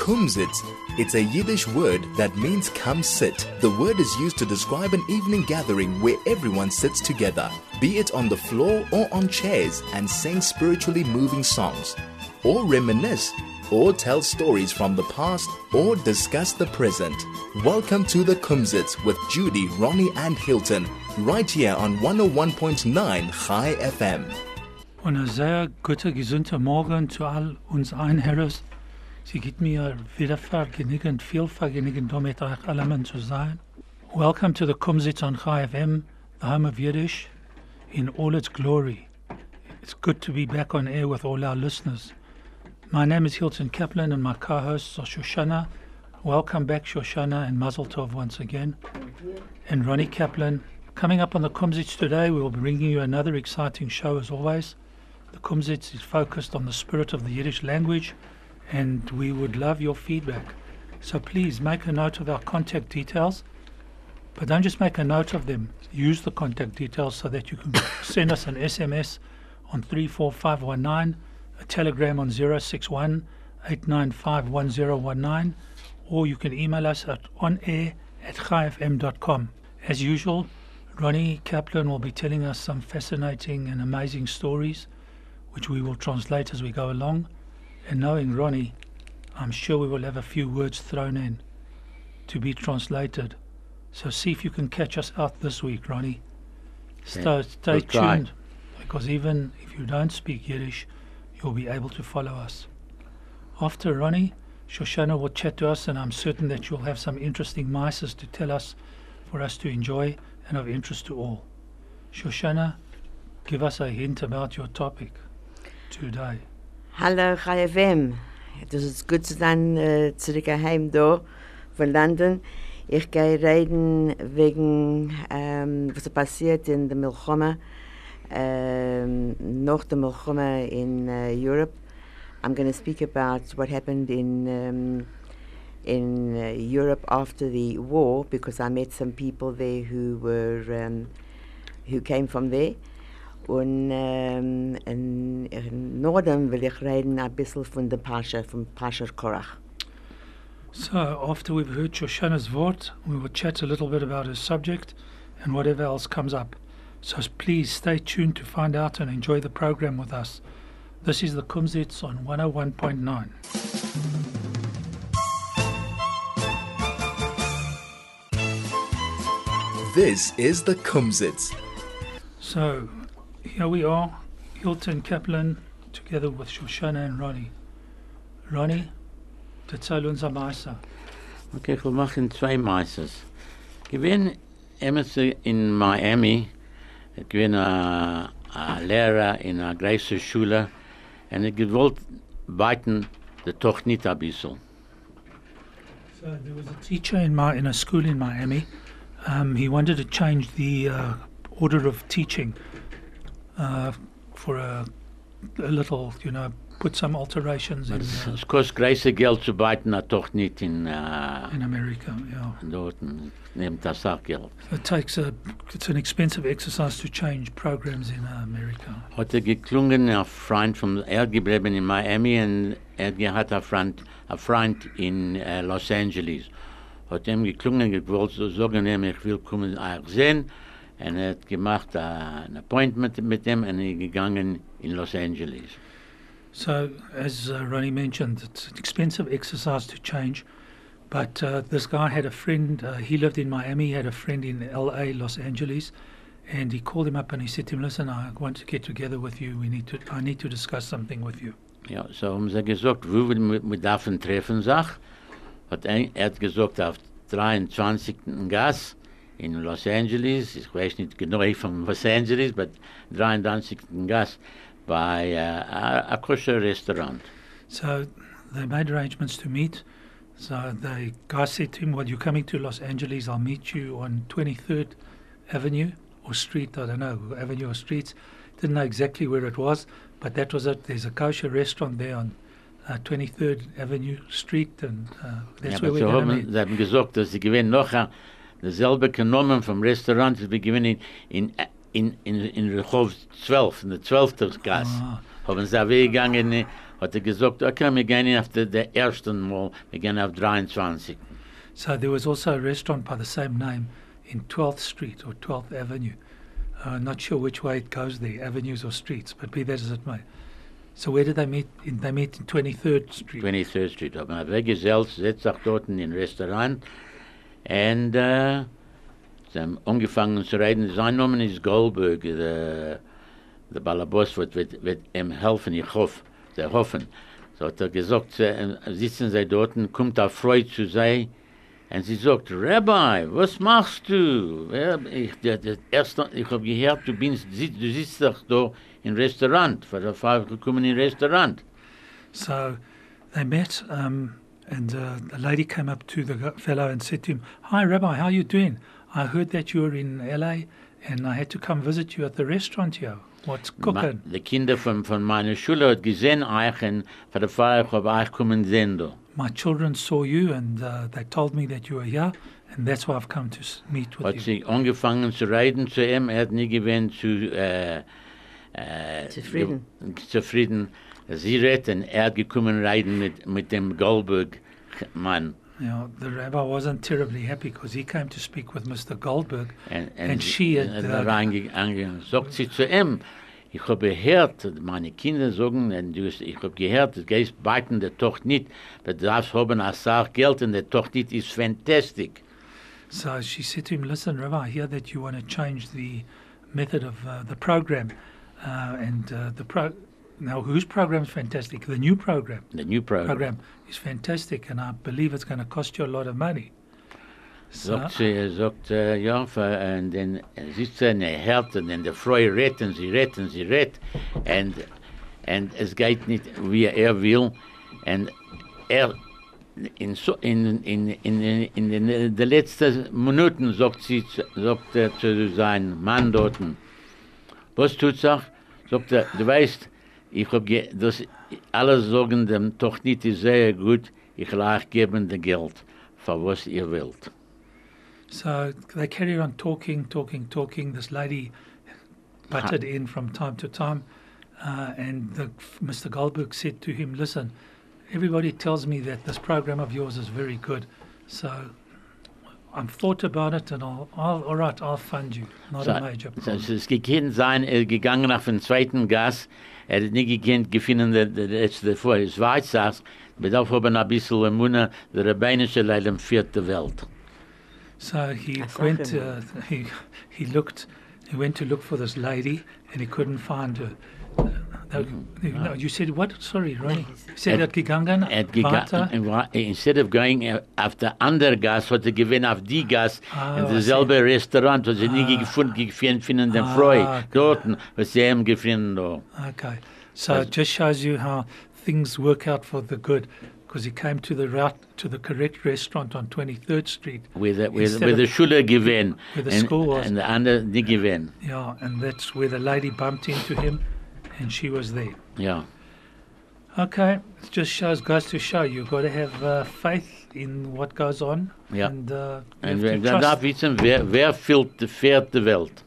Kumzit. It's a Yiddish word that means come sit. The word is used to describe an evening gathering where everyone sits together, be it on the floor or on chairs, and sing spiritually moving songs, or reminisce, or tell stories from the past, or discuss the present. Welcome to the Kumzits with Judy, Ronnie, and Hilton, right here on 101.9 Chai FM. Und ein sehr guter, gesunder Morgen zu all uns Einherres. Sie gibt mir euch allemen zu sein. Welcome to the Kumzits on Chai FM, the home of Yiddish, in all its glory. It's good to be back on air with all our listeners. My name is Hilton Kaplan and my co-hosts are Shoshana. Welcome back, Shoshana, and Mazel Tov once again. And Ronnie Kaplan. Coming up on the Kumzits today, we will be bringing you another exciting show as always. The Kumzits is focused on the spirit of the Yiddish language, and we would love your feedback. So please make a note of our contact details, but don't just make a note of them. Use the contact details so that you can send us an SMS on 34519, a telegram on 061 895 1019, or you can email us at onair at chaifm.com. As usual, Ronnie Kaplan will be telling us some fascinating and amazing stories, which we will translate as we go along. And knowing Ronnie, I'm sure we will have a few words thrown in to be translated. So see if you can catch us out this week, Ronnie. Stay, Yeah, stay we'll try. tuned, because even if you don't speak Yiddish, you'll be able to follow us. After Ronnie, Shoshana will chat to us, and I'm certain that you'll have some interesting mices to tell us for us to enjoy and of interest to all. Shoshana, give us a hint about your topic today. Hallo KFM. Das ist gut zu sein, äh, zurück heim da von London. Ich gehe reden wegen, ähm, was passiert in der Milchome, ähm, nach der Milchome in uh, Europe. I'm going to speak about what happened in um, in uh, Europe after the war because I met some people there who were um, who came from there. Und ähm, in, in Norden will ich reden ein bisschen von der Pascha, von Pascha Korach. So, after we've heard Shoshana's Wort, we will chat a little bit about her subject and whatever else comes up. So please stay tuned to find out and enjoy the program with us. This is the Kumzits on 101.9. This is the Kumzits. So, here we are, Hilton Kaplan, together with Shoshana and Ronnie. Ronnie, erzähl uns am Meister. Okay, ich will machen zwei Meisters. Gewinn emers in Miami, ich a, a Lehrer in a große Schule und ich gewollt weiten der Tochter ein bisschen. So there was a teacher in my in a school in Miami. Um, he wanted to change the uh, order of teaching uh, for a, a little, you know, put some alterations in uh, es kostet große Geld zu weiten a Tochter nicht in, uh, in America. Yeah, dort, das auch Geld. it takes a it's an expensive exercise to change programs in uh, America. hat er geklungen, ein Freund von, er geblieben in Miami und er hat ein Freund, ein Freund in äh, Los Angeles. Hat ihm geklungen, gewollt so sagen, ihm, ich will kommen euch sehen. Und er hat gemacht äh, ein Appointment mit ihm und er gegangen in Los Angeles. So, as uh, Ronnie mentioned, it's an expensive exercise to change. But uh, this guy had a friend, uh, he lived in Miami, he had a friend in LA, Los Angeles, and he called him up and he said to him, Listen, I want to get together with you. We need to, I need to discuss something with you. Ja, so haben sie gesagt, wo wir mit, mit davon treffen sich. Hat ein, er hat gesagt, auf 23. Gas in Los Angeles, ich weiß nicht genau von Los Angeles, aber 23. Gas bei äh, a, a kosher Restaurant. So they made arrangements to meet. So the guy said to him, Well, you're coming to Los Angeles, I'll meet you on 23rd Avenue or Street, I don't know, Avenue or Streets. Didn't know exactly where it was, but that was it. There's a kosher restaurant there on uh, 23rd Avenue Street, and uh, that's ja, where we're going to meet. sie haben gesagt, dass sie gewinnen noch ein, dasselbe genommen vom Restaurant, das wir gewinnen in, in, in, in Rehov 12, in der 12. Gas. Ah, haben sie weggegangen hat er gesagt, okay, wir gehen auf der, der ersten Mal, wir gehen auf 23. So there was also a restaurant by the same name in 12th Street or 12th Avenue. Uh, not sure which way it goes there, avenues or streets, but be that as it may. So where did they meet? In, they meet in 23rd Street. 23rd Street. Aber er weggesellt, setzt sich dort in ein Restaurant und äh, sie haben angefangen zu reden. Sein Name ist Goldberg, der, der Balabos wird, wird, wird ihm helfen, ich hoffe, der hoffen. So hat er gesagt, sie, äh, sitzen sie dort, kommt er Freude zu sein und sie sagt, Rabbi, was machst du? Ich, der, der erste, ich habe gehört, du, bist, du sitzt doch da im Restaurant, für der Fall gekommen in Restaurant. So they met, um, and uh, the lady came up to the fellow and said to him, Hi, Rabbi, how are you doing? I heard that you were in LA and I had to come visit you at the restaurant here. What's cooking? die Kinder von, von meiner Schule hat gesehen euch und für der Fall ich habe euch kommen sehen. My children saw you and uh, they told me that you were here, and that's why I've come to meet with Hat you. sie angefangen zu reden zu ihm, er hat nie gewöhnt zu äh, äh, Zufrieden. zufrieden. Sie redet er hat gekommen reden mit, mit dem Goldberg-Mann. You know, the rabbi wasn't terribly happy because he came to speak with Mr. Goldberg, Und, And she had, uh, sagt sie zu ihm, ich habe gehört, meine Kinder sagen, und ich habe gehört, du gehst beiten der Tochter nicht, aber du darfst haben als Sache Geld und der Tochter nicht ist fantastisch. So she said to him, Listen, Rabbi, I hear that you want to change the method of uh, the program. Uh, and uh, the pro. Now, whose program is fantastic? The new program. The new program. Program is fantastic, and I believe it's going to cost you a lot of money. Sagt sie, er sagt, ja, für- und dann sitzt sie und er hört und dann der Freude redet und sie redet und sie redet und, und es geht nicht, wie er will und er in, so, in, in, in, in, in den der letzten Minuten sagt sie, sagt er zu seinem Mann dort, was tut sich? Sagt er, du weißt, ich hab ge das alle sagen dem doch nicht ist sehr gut, ich lach geben das Geld, für was ihr wollt. so they carried on talking, talking, talking. This lady butted in from time to time, uh, and the, Mr. Goldberg said to him, "Listen, everybody tells me that this program of yours is very good, so." I've thought about it, and I'll, I'll all right, I'll fund you. Not So, a major problem. so es gekannt sein, gegangen auf den zweiten Gas, er hat nicht gekannt gefunden, der, der letzte vor, es weiß das, bedarf aber ein bisschen im Munde, der rabbinische Leid im vierten Welt. So he went. Uh, he he looked. He went to look for this lady, and he couldn't find her. Uh, no, no, you said what? Sorry, Ronnie. You said Er- that gegangen. Er gegangen, instead of going after auf der andere Gas, hat er gewinnt auf die Gas, Ah, in I dasselbe Restaurant, er nie Ah. gefunden, gefunden, finden den Ah, Freu, okay. dort, was sie haben gefunden, da. Okay, so it just shows you how things work out for the good. Because he came to the route to the correct restaurant on 23rd Street. Where the, where, where the Schule gewinnt, Where the und, school was. und der andere nicht gewinnt, Yeah, and that's where the lady bumped into him, and she was there. Yeah. Okay, it just shows, goes to show you've got to have uh, faith in what goes on, Ja. and uh, you Und have wer to wer darf trust. wissen, wer, wer füllt die vierte Welt?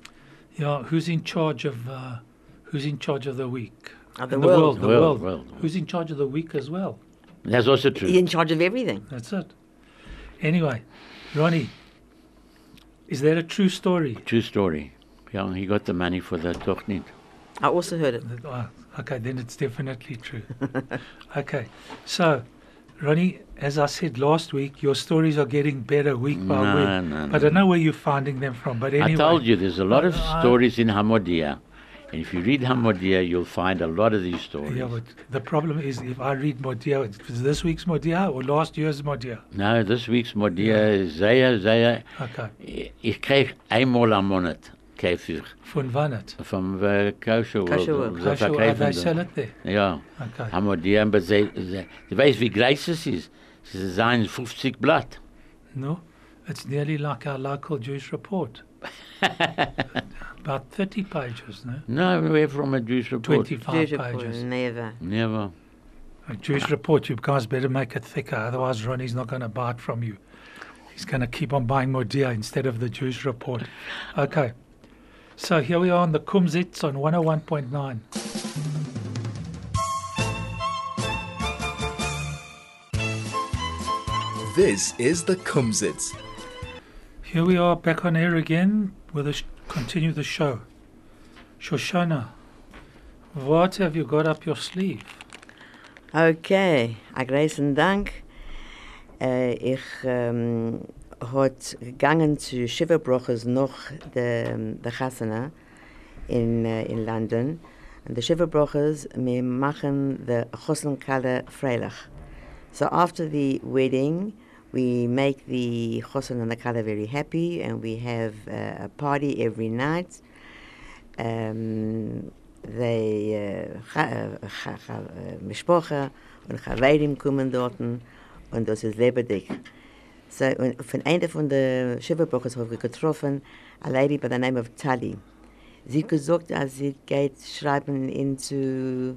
Yeah, who's in charge of uh, who's in charge of the week? Of the And world. the World, world, world. Who's in charge of the week as well? That's also true. He's true. in charge of everything. That's it. Anyway, Ronnie, is that a true story? True story. Yeah, he got the money for the toch nicht. I also heard it. Ah, okay, then it's definitely true. okay, so Ronnie, as I said last week, your stories are getting better week by No, week. no, I don't know where you're finding them from, but anyway. I told you, there's a lot of Uh, stories in Hamodia. And if you read Hamodia, you'll find a lot of these stories. Yeah, but the problem is if I read Modia, it's this week's Modia or last year's Modia. No, this week's Modia is sehr, sehr... Okay, Ich krieg einmal am Monat Käfig von wann it? vom äh, Kosher World. Kosher World. Sie Kosher, oh, verkaufen they das. sell it there. Ja, Okay. Hamodia, aber sie, sie, du weißt, wie groß es ist. Es ist ein 50 Blatt. No, it's nearly like our local Jewish report. About 30 pages, no? No, we're from a Jewish report. 25 Jewish report, pages. Never. Never. A Jewish report, you guys better make it thicker, otherwise Ronnie's not going to buy it from you. He's going to keep on buying more deer instead of the Jewish report. Okay, so here we are on the Kumzits on 101.9. This is the Kumzits. Here we are back on air again. We'll sh- continue the show. Shoshana, what have you got up your sleeve? Okay, a greisen Dank. Uh, ich um hat gegangen zu Shiverbrochers noch de, de Chasana in, äh, in London. And the Shiverbrochers, wir machen the Chosen freilich. So after the wedding, we make the Chosen and the Kala very happy and we have uh, a party every night. Um, they, Mishpocha und Chaveirim kommen dort und das ist lebendig. So, und von einer von den Shiva-Brokers habe ich getroffen, a lady by the name of Tali. Sie hat gesagt, als sie geht schreiben into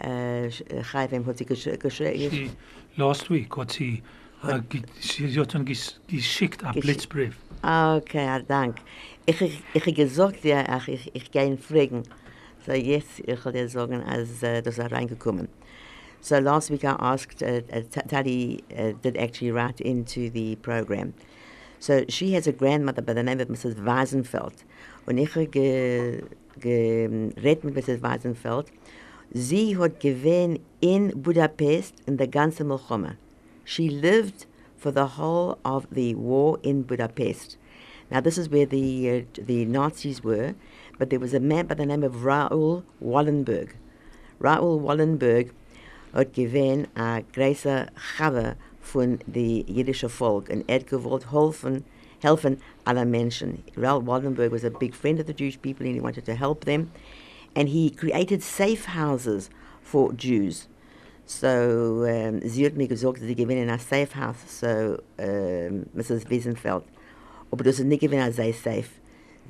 äh, Chayvim, hat sie geschrieben. Last week hat sie, uh, ge- sie hat dann ges geschickt einen Blitzbrief. Okay, ja, dank. Ich ich ich gesagt, ja, ach, ich ich gehe ihn fragen. So jetzt ich will dir sagen, als uh, das ist reingekommen. So last week I asked uh, uh, Ta- Tali uh, did actually write into the program. So she has a grandmother by the name of Mrs. Weisenfeld. Ich habe ge, geredet mit Mrs. Weisenfeld. Sie hat gewähnt in Budapest in the ganzen Milchoma. She lived for the whole of the war in Budapest. Now, this is where the, uh, the Nazis were, but there was a man by the name of Raoul Wallenberg. Raoul Wallenberg hat gewähnt a großer Chave von the jüdische Volk und er hat gewollt helfen, helfen aller Menschen. Raoul Wallenberg was a big friend of the Jewish people and he wanted to help them. And he created safe houses for Jews. So, um, sie hat mir gesagt, sie gewinnen ein Safe House, so um, Mrs. Wiesenfeld. Aber das ist nicht gewinnen sehr safe.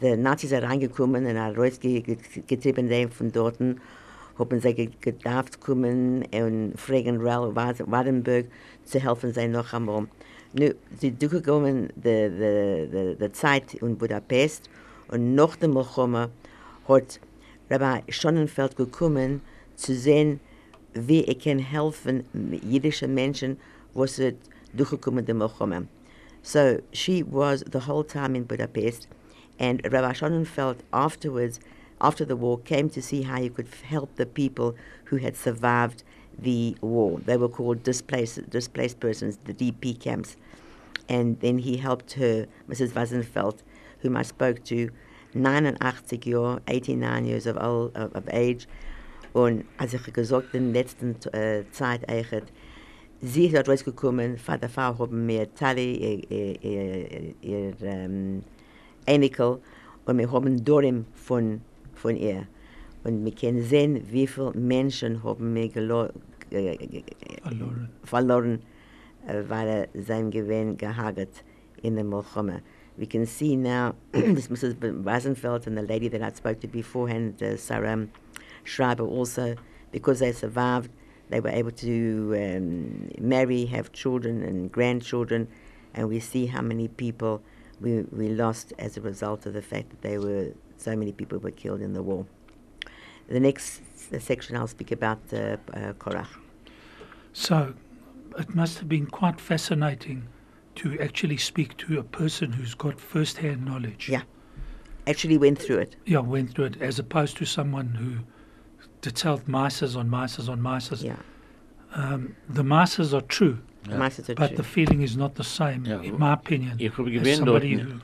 Die Nazis sind reingekommen und haben rausgetrieben dem von dort, haben sie ge- gedarft kommen und fragen Raoul Wad- Wadenberg zu helfen sie noch einmal. Nu, sie durchgekommen die, die, die, die Zeit in Budapest und nach dem Milchoma hat Rabbi Schonenfeld gekommen zu sehen, wie er kann helfen jüdischen Menschen, was sie durchgekommen dem Milchoma. So she was the whole time in Budapest, and Rabbi Schonenfeld afterwards, after the war, came to see how he could help the people who had survived the war. They were called displaced, displaced persons, the DP camps. And then he helped her, Mrs. Weisenfeld, whom I spoke to, 89 Jahre, 89 years of, old, of, of age. Und als ich gesagt in der letzten äh, Zeit eigentlich, sie ist rausgekommen, Vater, Frau haben mir Tali, ihr, ihr, ihr, ihr ähm, Enikel, und wir haben Dorim von, von ihr. Und wir können sehen, wie viele Menschen haben äh, Verloren. verloren, äh, weil er sein Gewinn gehagert in der Milchome. We can see now, this Mrs. Weisenfeld and the lady that I spoke to beforehand, uh, Sarah Schreiber also, because they survived, they were able to um, marry, have children and grandchildren, and we see how many people we, we lost as a result of the fact that they were, so many people were killed in the war. The next section I'll speak about the uh, Korach. So it must have been quite fascinating to actually speak to a person who's got first-hand knowledge. Yeah. Actually went through it. Yeah, went through it as opposed to someone who detailed mices on mices on mices. Yeah. Um, the mices are true, The mice are true. but true. the feeling is not the same, Yeah, in my opinion, Ich habe as gewähnt dort. somebody who, who's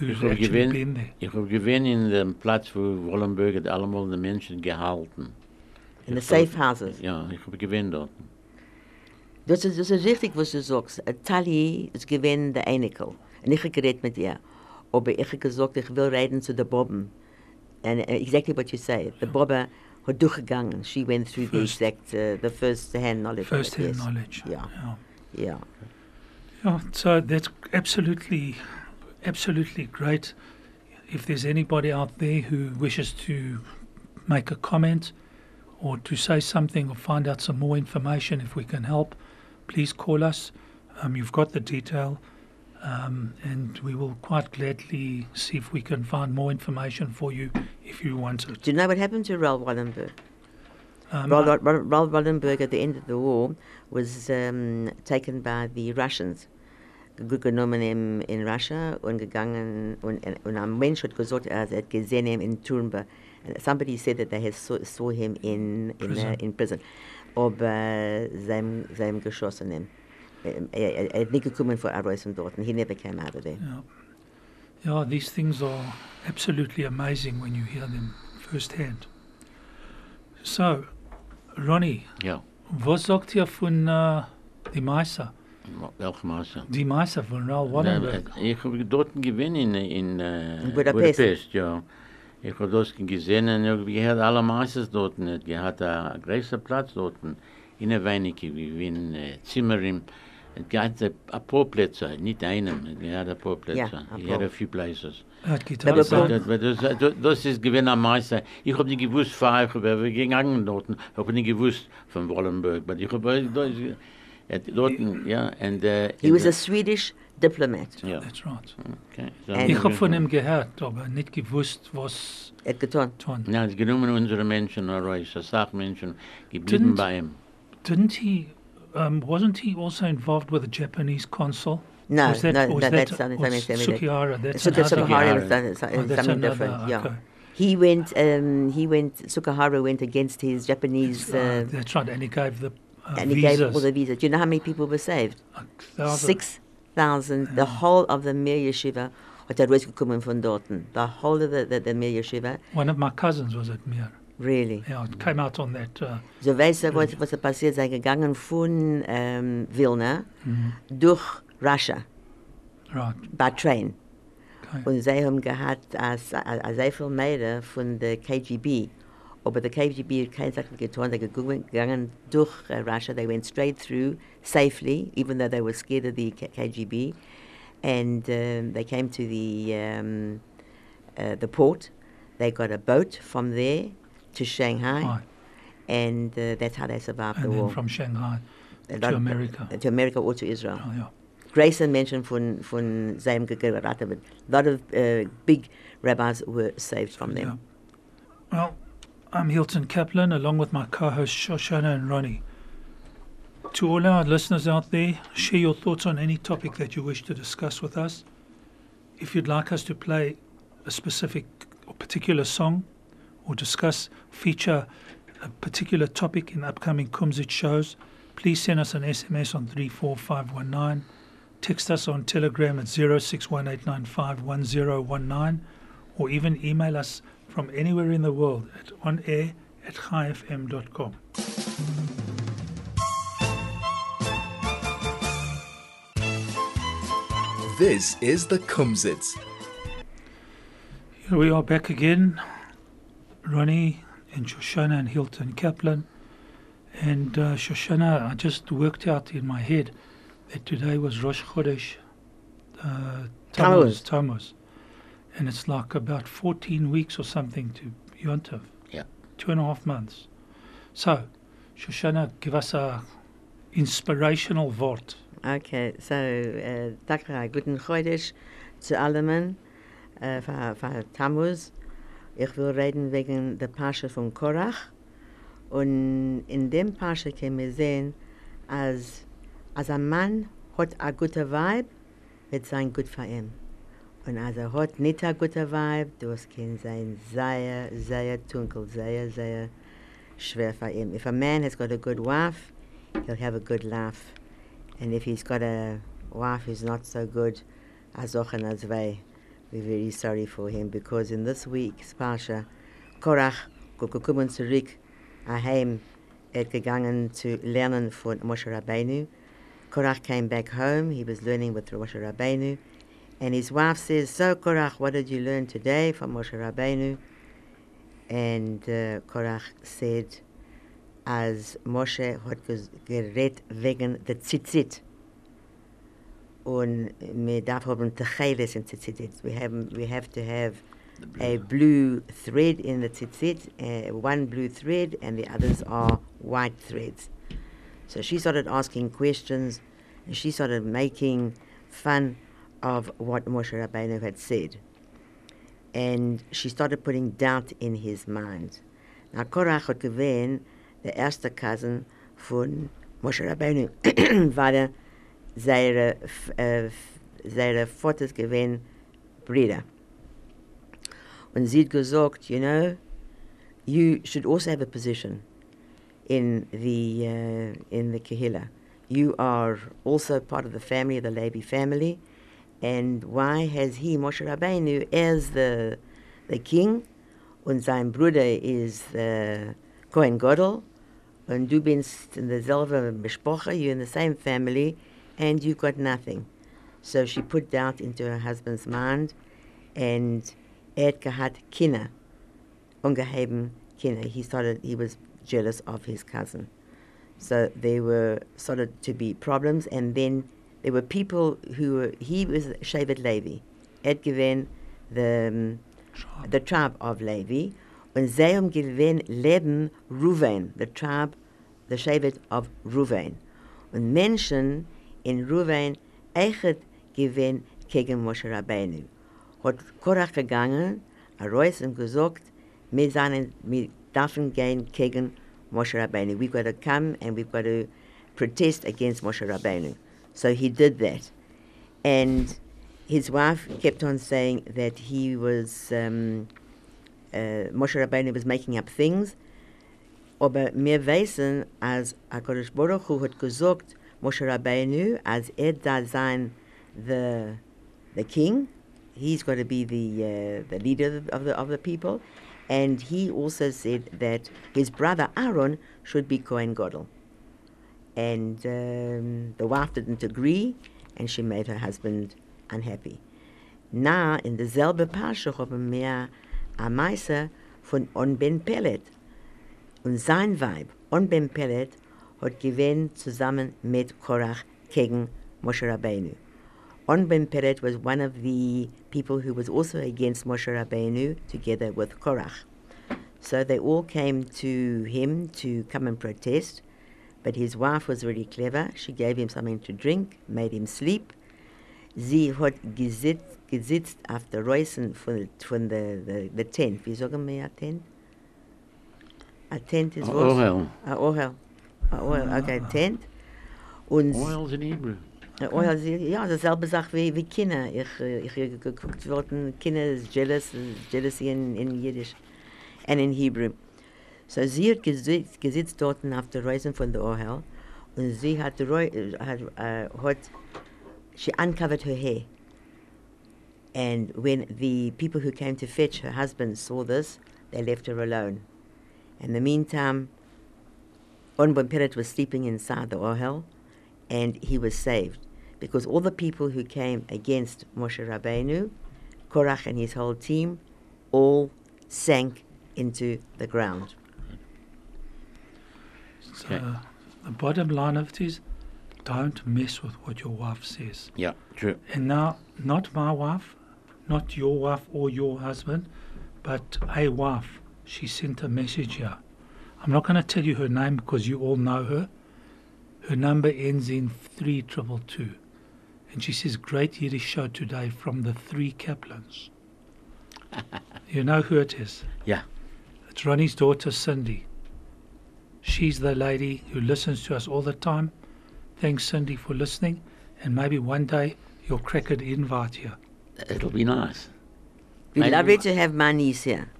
Ich habe actually gewähnt, been there. ich gewähnt in dem Platz, wo Wallenberg hat allemal die Menschen gehalten. In the Ich safe houses. Ja, ich habe gewähnt dort. Das ist, das ist richtig, was du sagst. Tali ist gewinn der Einikel. Und ich habe geredet mit ihr. Aber ich habe gesagt, ich will reden zu der Bobben. And uh, exactly what you say. The Bobbe hat durchgegangen. She went through First- the exact, uh, the first-hand knowledge. of it, First-hand yes. knowledge. Yeah. yeah. Yeah. Yeah, so that's absolutely, absolutely great. If there's anybody out there who wishes to make a comment or to say something or find out some more information, if we can help, please call us. Um, you've got the detail, um, and we will quite gladly see if we can find more information for you if you want it. Do you know what happened to Raoul Wallenberg? Um, Raoul, Raoul, Wallenberg at the end of the war was um, taken by the Russians. Gut genommen in, in Russia und gegangen und, und ein Mensch hat gesagt, er hat gesehen ihn in Turnba. Somebody said that they had saw, saw him in, in, Prison. Uh, in prison. Aber sein, sein geschossen ihm. Er, er, er hat nicht gekommen vor Arroz von dort. He never came out of there. Yeah. Yeah, these things are absolutely amazing when you hear them firsthand. So, Ronnie, Ja. was sagt ihr von äh, die Meister? Welche Maße? Die Meister von Raoul Wallenberg. Ich habe dort gewonnen in, in, äh, In Budapest. ja. Ich habe das gesehen und ich habe alle Meisters dort. nicht. Ich hatte einen großen Platz dort. In der Weinige, wie in äh, Zimmerim. Es gab ein paar Plätze, nicht einen. Es gab ein paar Plätze. Ja, ein Ich hatte a few places. Er hat Aber Gitarre Das, das, das, ist gewinn am meisten. Ich habe nicht gewusst, fahr ich habe gegangen dort. Ich habe nicht gewusst von Wallenberg. Aber ich habe dort, dort, ja, und, äh, He was a Swedish diplomat. ja, That's right. okay. So, And- Ich habe von ihm gehört, aber nicht gewusst, was Er hat getan. tun. Ja, es genommen unsere Menschen, Reus, Sachmenschen, geblieben Didn't- bei ihm. Didn't he? Um, wasn't he also involved with the Japanese consul? No, was that, no, was no, that, that's something- was something. Sugihara, that's Suka another. Sugihara was Sugihara. done, Oh, that's something another, different. Yeah. He went. Um, he went. Sugihara went against his Japanese, Uh, uh, that's right, and he gave the uh, and he visas. gave all the visas. Do you know how many people were saved? Six thousand. The whole of the Mir Yeshiva hat er rausgekommen von dorten. The whole of the, the, the Mir Yeshiva, One of my cousins was at Mir. really. Yeah, it came out on that. Uh, So weißt du, was, was er passiert? Sie sind gegangen von Vilna durch Russia, right. by train. Okay. Und sie haben gehabt als, als, als sehr viele Mädchen von der KGB. Aber der KGB keine Sache getan. Sie sind gegangen durch uh, Russia. They went straight through safely, even though they were scared of the KGB. And um, they came to the, um, uh, the port. They got a boat from there to Shanghai. Right. And uh, that's how they survived the And then war. from Shanghai to America. To America or to Israel. Oh, yeah. Grayson mentioned von, von geheiratet. A lot of uh, big rabbis were saved from Yeah. them. Well, I'm Hilton Kaplan, along with my co-hosts Shoshana and Ronnie. To all our listeners out there, share your thoughts on any topic that you wish to discuss with us. If you'd like us to play a specific or particular song, or discuss, feature a particular topic in upcoming Kumzit shows, please send us an SMS on 34519. Text us on Telegram at 0618951019 or even email us from anywhere in the world at onair at chaifm.com. This is the Kumzits. Here we are back again, Ronnie and Shoshana and Hilton Kaplan. And uh, Shoshana, I just worked out in my head that today was Rosh Chodesh uh, Tammuz. Tammuz. Tammuz. And it's like about 14 weeks or something to Yontif. Yeah. Two and a half months. So, Shoshana, give us a inspirational word. Okay, so, uh, danke, guten Chodesh zu allen, uh, für, für Tammuz. Ich will reden wegen der Pasche von Korach. Und in dem Pasche können wir sehen, als, als ein Mann hat eine gute Vibe, wird sein gut für ihn. Und er hat nicht Vibe, das kann sein sehr schwer. If a man has got a good wife, he'll have a good laugh. And if he's got a wife who's not so good, Azochen Azvei, we're very sorry for him because in this week's Pasha, Korach gekommen zurück, aheim, er hat gegangen zu lernen von Moshe Rabbeinu. Korach came back home, he was learning with Moshe Rabbeinu. And his wife says, So Korach, what did you learn today from Moshe Rabbeinu? And uh, Korach said, als Moshe hat geredet wegen der Tzitzit. Und wir darf haben Techeles in Tzitzit. We have, we have to have a blue thread in the tzitzit, uh, one blue thread, and the others are white threads. So she started asking questions, and she started making fun of what Moshe Rabbeinu had said. And she started putting doubt in his mind. Now, Korach hat gewesen, der erste Cousin von Moshe Rabbeinu, der seine, äh, seine Vaters gewesen Brüder. Und sie hat gesagt, you know, you should also have a position in the, uh, in the Kehillah. You are also part of the family, the Levi family. And why has he, Moshe Rabbeinu, as the, the king, and sein Bruder is the Kohen Gadol, und du bist in you're in the same family, and you got nothing. So she put doubt into her husband's mind, and er hat Kinder, ungeheben Kinder. He started, he was jealous of his cousin. So there were started to be problems, and then there were people who were, he was Shevet Levi. Ed given the, um, the tribe of Levi, und sie haben gewinn Leben Ruven, the tribe, the Shevet of Ruven. Und Menschen in Ruven echt gewinn gegen Moshe Rabbeinu. Hat Korach gegangen, er Reus und gesagt, wir, seien, wir dürfen gehen gegen Moshe Rabbeinu. We've got to come and we've got to protest against Moshe Rabbeinu. So he did that. And his wife kept on saying that he was, um, uh, Moshe Rabbeinu was making up things. Aber wir wissen, als HaKadosh Baruch Hu hat gesagt, Moshe Rabbeinu, als er da sein, the, the king, he's got to be the, uh, the leader of the, of the, of the people. And he also said that his brother Aaron should be Kohen Gadol. And um, the wife didn't agree, and she made her husband unhappy. Now, in derselbe Parsche haben wir a Meise von On Ben Pellet. Und sein Weib, On Ben Pellet, hat gewinnt zusammen mit Korach gegen Moshe Rabbeinu. On Ben Pellet was one of the people who was also against Moshe Rabbeinu, together with Korach. So they all came to him to come and protest, but his wife was very clever. She gave him something to drink, made him sleep. Sie hat gesitzt, gesitzt auf der Reusen von, von der, der, der Tent. Wie sagen wir a Tent? A Tent ist A was? Ohel. A Ohel. A Ohel, okay, Tent. Und Oil's in Hebrew. oh, ja, sie- ja, dasselbe Sache wie, wie Kinder. Ich, äh, ich geguckt worden, Kinder jealous, jealousy in, in Jiddisch and in Hebrew. So sie hat gesitzt, dort auf der Reisen von der Ohel und sie hat, hat, äh, hat she uncovered her hair. And when the people who came to fetch her husband saw this, they left her alone. In the meantime, Onbon Peret was sleeping inside the Ohel, and he was saved because all the people who came against Moshe Rabbeinu, Korach and his whole team, all sank into the ground. So, Okay. Uh, the bottom line of it is don't mess with what your wife says. Yeah, true. And now, not my wife, not your wife or your husband, but a wife. She sent a message here. I'm not going to tell you her name because you all know her. Her number ends in 3222. And she says, Great Yiddish show today from the three Kaplans. you know who it is? Yeah. It's Ronnie's daughter, Cindy. She's the lady who listens to us all the time. Thanks, Cindy, for listening. And maybe one day you'll crack an invite here. It'll be nice. We Maybe- lovely to have my niece here.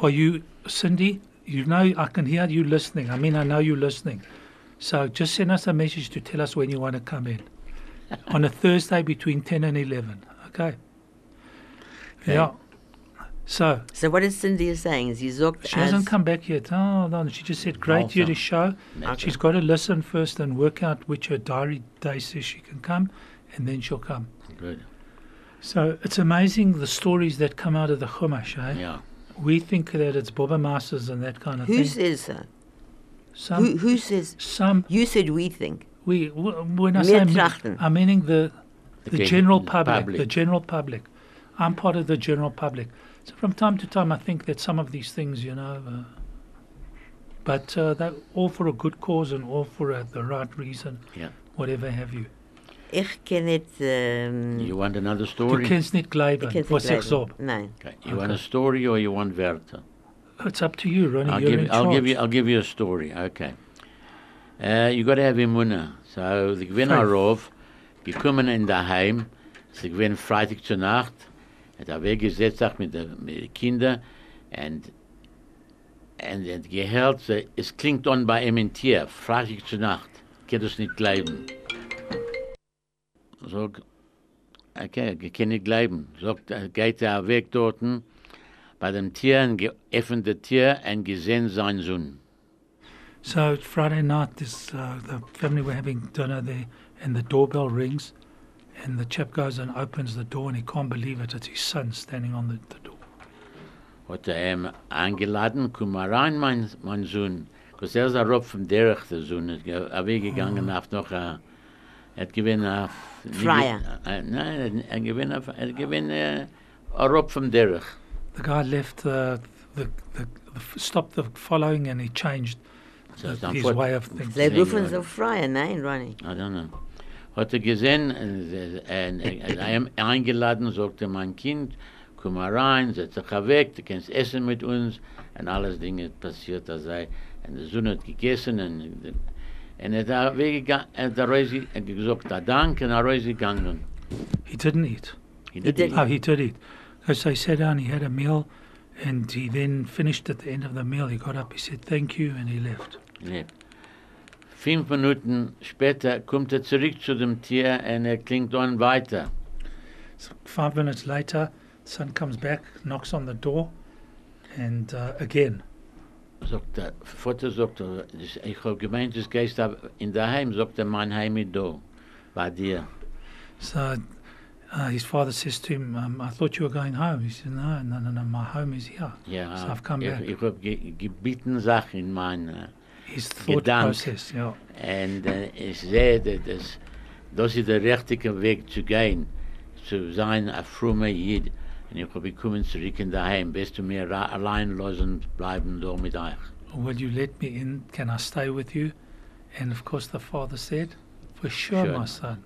Are you, Cindy? You know, I can hear you listening. I mean, I know you're listening. So just send us a message to tell us when you want to come in on a Thursday between 10 and 11. Okay? Yeah. So So what is Cindy saying? Sie sagt, she hasn't come back yet. Oh, no. She just said, great Awesome. Yiddish show. Okay. She's got to listen first and work out which her diary day says she can come, and then she'll come. Good. So it's amazing the stories that come out of the Chumash, eh? Yeah. We think that it's Boba Masters and that kind of who thing. says so? Some, Who, who says? some You said we think. we when I Wir say me. I'm meaning the the Okay, general public, public. the general public. I'm part of the general public. So from time to time, I think that some of these things, you know, uh, but uh, they're all for a good cause and all for uh, the right reason, Yeah. whatever have you. Ich kenne nicht. Ähm, You want another Du story? kennst nicht ich gleiben, kenn's was nicht ich so. leiden. Nein. Okay. You want a story or you want Werther? It's up to you, Ronnie. I'll You're give, in you- I'll charge. give you. I'll give you a story. Okay. Uh, you got to have imuna. So the Gvinarov gekommen in der Heim, sie gewesen Freitag zur Nacht, hat er weggesetzt auch mit den Kindern und und er gehört, sie- es klingt an bei ihm in Tier, Freitag zur Nacht, kann das nicht glauben. Sag, okay, ich kann nicht. Sagt, er geht er weg dorten, bei dem Tier, ein geöffnetes Tier, und gesehen sein Sohn. So Friday night, this uh, the family were having dinner there, and the doorbell rings, and the chap goes and opens the door, and he can't believe it. It's his son standing on the, the door. hat er ihm eingeladen, komm mal rein, mein, mein Sohn. Because er ist ein Rob vom Derech, der Sohn, ist ge- er weggegangen auf noch, äh, er hat gewinn auf... Freier. Nein, er gewinn auf, er gewinn ein Rob vom Derech. The guy left the the, the, the stopped the following, and he changed So the, dann his fort- way of thinking. Sie Sehr rufen gut. so Freier, nein, Ronnie? I don't know. Hat er gesehen, äh, äh, äh, er hat eingeladen, sagte mein Kind, komm mal rein, setz dich weg, du kannst essen mit uns. Und alles Dinge passiert, da sei. Und der Sohn hat gegessen und, und er hat er weggegangen, er er er gesagt, da danke, und er rausgegangen. He didn't eat. He He didn't. Oh, he did eat. Because they sat down, he had a meal, and he then finished at the end of the meal. He got up, he said thank you, and he left. Nee. Fünf Minuten später kommt er zurück zu dem Tier und er klingt dann weiter. So five minutes later, son comes back, knocks on the door, and uh, again. Sagt der Vater sagt er, ich habe gemeint, das gehst da in der Heim, sagt er, mein Heim ist da, bei dir. So uh, his father says to him, um, I thought you were going home. He said, No, no, no, no, my home is here. Ja, So I've come ich, back. ich habe ge gebeten Sachen in meiner, His thought Gedank. process, yeah. und äh, uh, ich sehe, dass das, ist der richtige Weg zu gehen, zu sein ein frommer Jid. Und ich habe gekommen zurück in der Heim, bist du mir allein lassen bleiben da mit euch. Will you let me in? Can I stay with you? And of course, the father said, For sure, Sure. my son.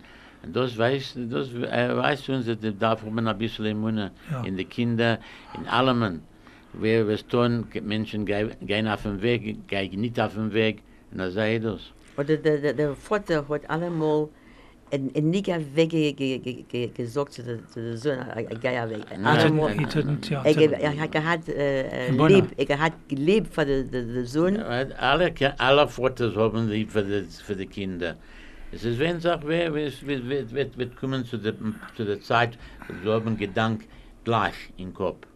Und das weiß, das äh, weiß uns, dass da man ein bisschen Immunne Ja. in die Kinder, in allem. Wer was tun, Menschen ge- gehen auf den Weg, gehen nicht auf den Weg, und dann sei das. Oder der, der, der Vater hat allemal en, en nicht weg ge, ge, ge, ge, gesagt zu der, zu der Sohn, er geht ja weg. Allemal. Yeah. Er, er hat gehabt äh, äh, lieb, er hat geliebt für den, Sohn. Ja, Alle, alle Vaters haben lieb für die, für die Kinder. Es ist, wenn sagt, wer wird, wird, wird, wird, wird kommen zu der, zu der Zeit, so haben Gedank gleich im Kopf,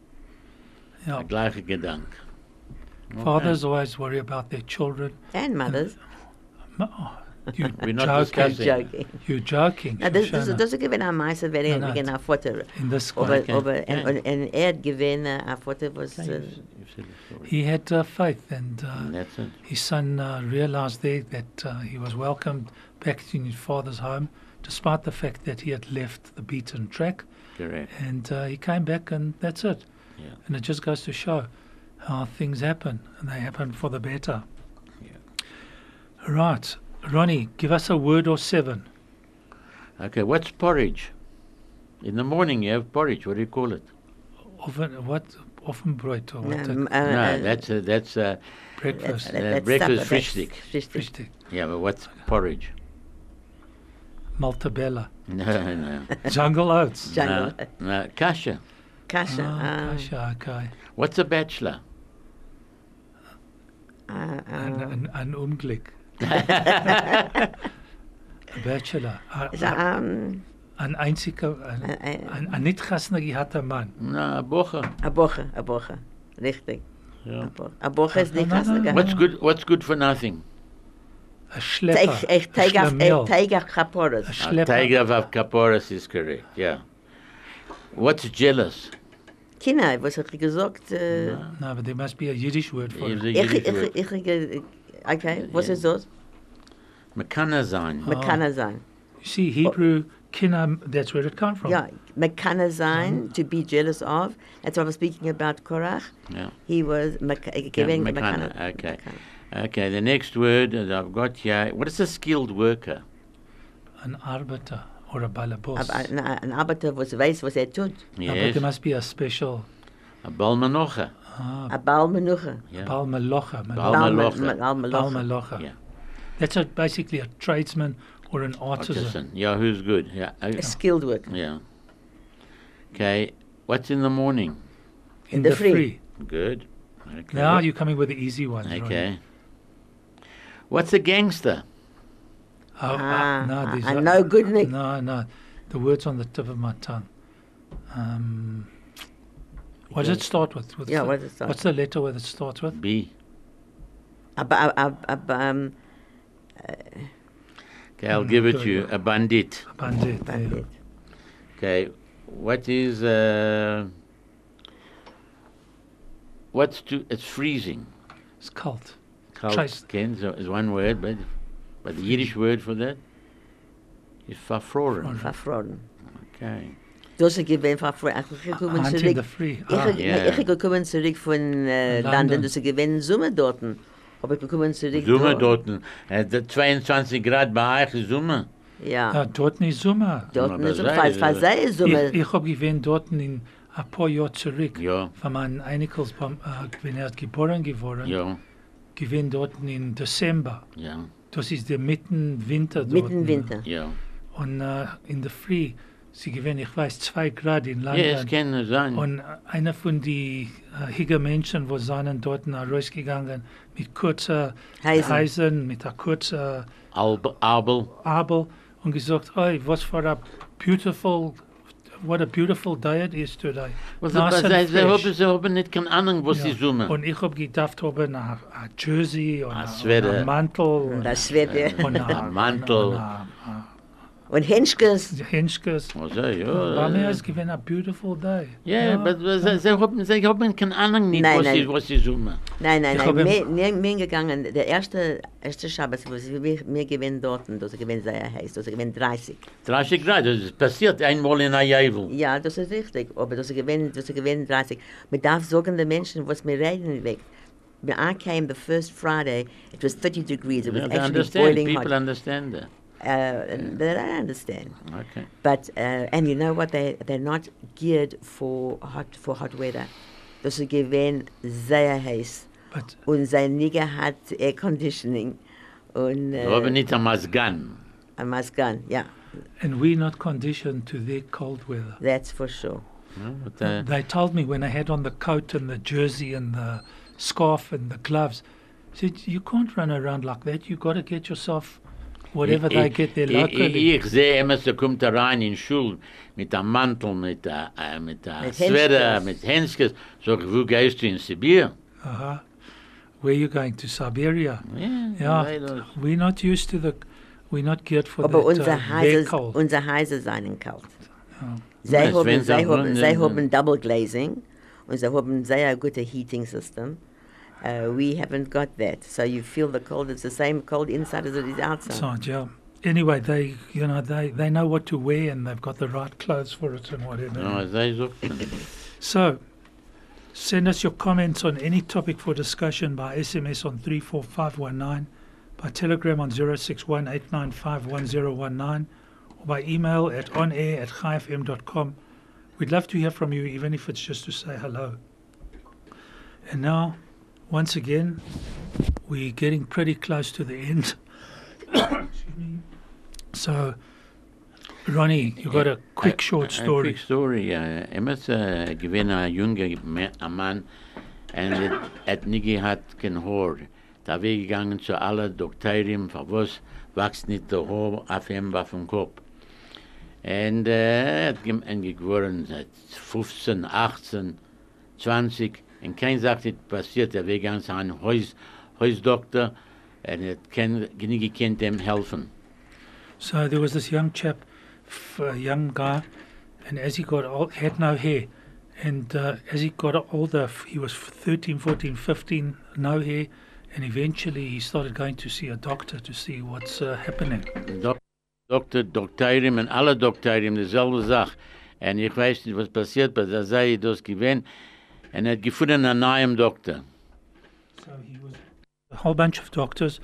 yeah. der gleiche Gedank. Fathers always worry about their children. And mothers. Oh, you We're not joking. discussing. Joking. You're joking. Na, das, das, Shoshana. das ist gewesen am meisten, wenn er Nein, nein. wegen Vater. In this Aber, guy, Okay. aber, Ja. und, und, und er hat gewesen, ein Vater, was... Okay, you've- you've said the story. he had uh, faith, and uh, And his son uh, realized there that uh, he was welcomed back in his father's home, despite the fact that he had left the beaten track. Correct. And uh, he came back, and that's it. Yeah. And it just goes to show how things happen, and they happen for the better. Yeah. Right. Ronnie, give us a word or seven. Okay, what's porridge? In the morning you have porridge. What do you call it? Often, what? Often bread or what? um, uh, no, uh, that's a, that's a, breakfast. Uh, that's breakfast supper, fish that's stick. Fish Fish stick. stick. yeah, but what's porridge? Maltabella. No, no. Jungle oats. Jungle. No, no. Kasha. Kasha. Ah, ah, kasha, okay. What's a bachelor? ah, An, ah. an, an Unglück. a bachelor. A, Is dat, a, um, an einziger, Ein- ein, ein- ein, ein nicht gehatter Mann. No, a bocha. a boche, a boche. Richtig. Yeah. A boche. A boche is No, niet no, no, gasten no. What's good? What's good for nothing? A Schlepper. Ik, ik a teig af, Schlemiel. ik teig af kaporet. A A Schlepper. tiger of Kaporas is correct. Yeah. What's jealous? Kinder, was ik gesagt, äh, No, but there must be a Yiddish word for Is it. a ich, Yiddish ich, word. ich, ich, okay, was Ja. ist das? Man kann er sein. Man kann er sein. You see, Hebrew, kinna, that's where it comes from. Ja, man kann er sein, to be jealous of. That's what I was speaking about Korach. Yeah. He was, mek- ik Yeah, gewin, mechanic, mechanic- okay. mechanic. Okay, the next word that I've got here. What is a skilled worker? An Arbeiter or a balabos. Aber ein, ein Arbeiter, was weiß, was er tut. No, but Yes. there must be a special A balmanocha. ah, Ein Baalmenuche. Yeah. balmalocha. Bal- Baalmeloche. Baalmeloche. Balmalocha. Yeah. That's a, basically a tradesman or an artisan. Artisan. Yeah, who's good? Yeah. A skilled work. Yeah. Okay. What's in the morning? In the free. Good. Okay. Now you're coming with the easy ones. Ronnie. Okay. What's a gangster? Oh, uh, Ah, no, ah, these and are- no good, Nick. No, no. The word's on the tip of my tongue. Um, what does it start with? with Yeah, the- what does it start What's the letter where it starts with? B. Ab- ab- ab- ab- um, Okay, I'll Mm, give it to you. A bandit. Bandit. there. bandit. Okay. What is uh? What's to? It's freezing. It's cult. Kalt, Trace. ken, so is one word, but but the Yiddish word for that is verfroren. Verfroren. Okay. Du hast gewählt, verfroren. Ich bin gekommen Hunting zurück. the free. Ich Ah, ich- Ja, ich ja. gekommen zurück von äh, London. London, du hast gewählt Summe dort. Aber ich gekommen zurück Summe dort. dort, äh, der 22 Grad bei euch ist Summe. Ja, ja, dort nicht Sommer. dort Aber ist sei- es fast sehr Summe. Ich, ich habe gewähnt dort in ein paar Jahre zurück. Ja, Von meinen Einigels, äh, wenn er geboren geworden, ja, gewähnt dort in Dezember. ja, Das ist der mitten Winter dort. Mitten Winter. ja. Und äh, in der Früh, sie gewähnt, ich weiß, zwei Grad in Ja, London. es kann sein. Und einer von die äh, hiege Menschen, wo seien dort rausgegangen mit kurzer Heisen. Heisen, mit einer kurzen Abel, Abel und gesagt, oi, was für a beautiful, what a beautiful diet is today. Was aber sei sehr hob so hob nit kan anen was sie summen. Und ich hob gedacht hob er nach a Jersey und ah, a Mantel. Das wird und a Mantel. Und Henschkes. Henschkes. Also, War mir ja. es gewesen a beautiful day. Ja, aber sie, haben, sie haben keine Ahnung nicht, Nein, was, nein. Sie, was sie Summe. Nein, nein, Ich nein, hab ihm- mir, mir, mir gegangen, der erste, erste Schabbat, wo sie mir, mir gewinnen dort, das gewinnen sehr heiß, das gewinnen 30. 30 Grad, das ist passiert einmal in Ayavel. Ja, das ist richtig, aber das gewinnen, das gewinnen 30. Man darf sagen den Menschen, was wir reden, weg. When I came the first Friday, it was 30 degrees. It was Yeah, actually boiling people hot. understand that. Uh, and they don't understand. Okay. But uh, and you know what? They they're not geared for hot for hot weather. Das ist gewesen sehr heiß But und sein Nigger hat Air Conditioning und Wir haben äh, nicht ein Masgan. ein Maskan. Ja, and we're not conditioned to their cold weather. that's for sure. Ja, but, uh, They told me when I had on the coat and the jersey and the scarf and the gloves, said you can't run around like that. You've got to get yourself whatever they get there ich, locally. Ich, ich sehe immer, sie kommt da rein in Schule mit einem Mantel, mit einem äh, mit a Mit Sweater, mit Henschkes. Sag ich, wo gehst du in Sibir? Uh-huh. Where you going to Siberia? Ja, Yeah, leider. we're not used to the, we're not geared for Aber that, unser uh, their cold. unser Heiser seien kalt. Ja. Sie Ja, haben, sie haben, sie haben Double Glazing und sie haben sehr gute Heating System. Uh, we haven't got that. So you feel the cold. It's the same cold inside as it is outside. So, yeah. Anyway, they, you know, they, they know what to wear and they've got the right clothes for it and whatever. Ja, sie sagt, So, send us your comments on any topic for discussion by SMS on 34519, by telegram on 0618951019, or by email at onair at chaifm.com. We'd love to hear from you, even if it's just to say hello. And now, once again, we're getting pretty close to the end. So, Ronnie, you've got a quick short A story. quick story, ja. Immer äh, gewesen ein junger Mann und er hat nie gehabt kein Haar. Da wir gegangen zu allen Doktoren, für was wächst nicht der Haar auf ihm auf dem Kopf. Und äh, er hat geworden seit 15, 18, 20 und kein sagt, es passiert, er war ganz ein Haus, Hausdoktor und er nie gekannt ihm helfen. So there was this young chap, a young guy, and as he got old, had no hair. And uh, as he got older, he was 13, 14, 15, no hair. And eventually he started going to see a doctor to see what's uh, happening. Dok Doktor, Doktorin und alle Doktoren dieselbe Sache. Und ich weiß nicht, was passiert, aber da sei das gewesen. Und er hat gefunden einen neuen Doktor. So he was a whole bunch of doctors,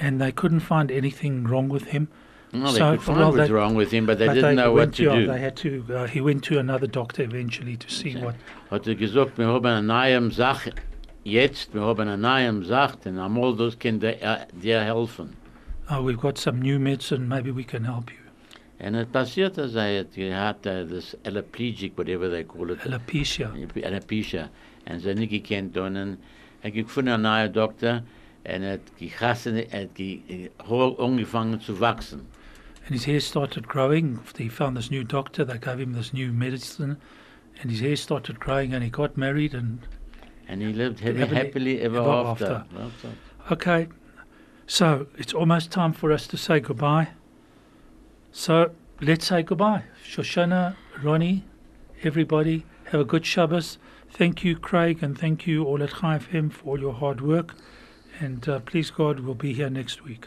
and they couldn't find anything wrong with him. No, they So, could find well, what's they- wrong with him, but they didn't know what to to, do. They had to. Uh, he went to another doctor eventually to see what. Hat er gesagt, wir haben eine neue Sache. Jetzt, wir haben eine neue Sache, und einmal das kann dir, dir helfen. uh, we've got some new medicine. Maybe we can help you. En het passiert, dass er hat gehabt, uh, this aloplegic, whatever they call it. Alopecia. Alopecia. En ze niet gekend doen. En ik heb gevonden een nieuwe dokter. En het gegassen, het ge, hoog angefangen zu wachsen. And his hair started growing. He found this new doctor. They gave him this new medicine. And his hair started growing and he got married. And And he lived happy, Happily happily ever, ever after. after. Okay, so it's almost time for us to say goodbye. So let's say goodbye. Shoshana, Ronnie, everybody, have a good Shabbos. Thank you, Craig, and thank you all at Chai FM for all your hard work. And uh, please God, we'll be here next week.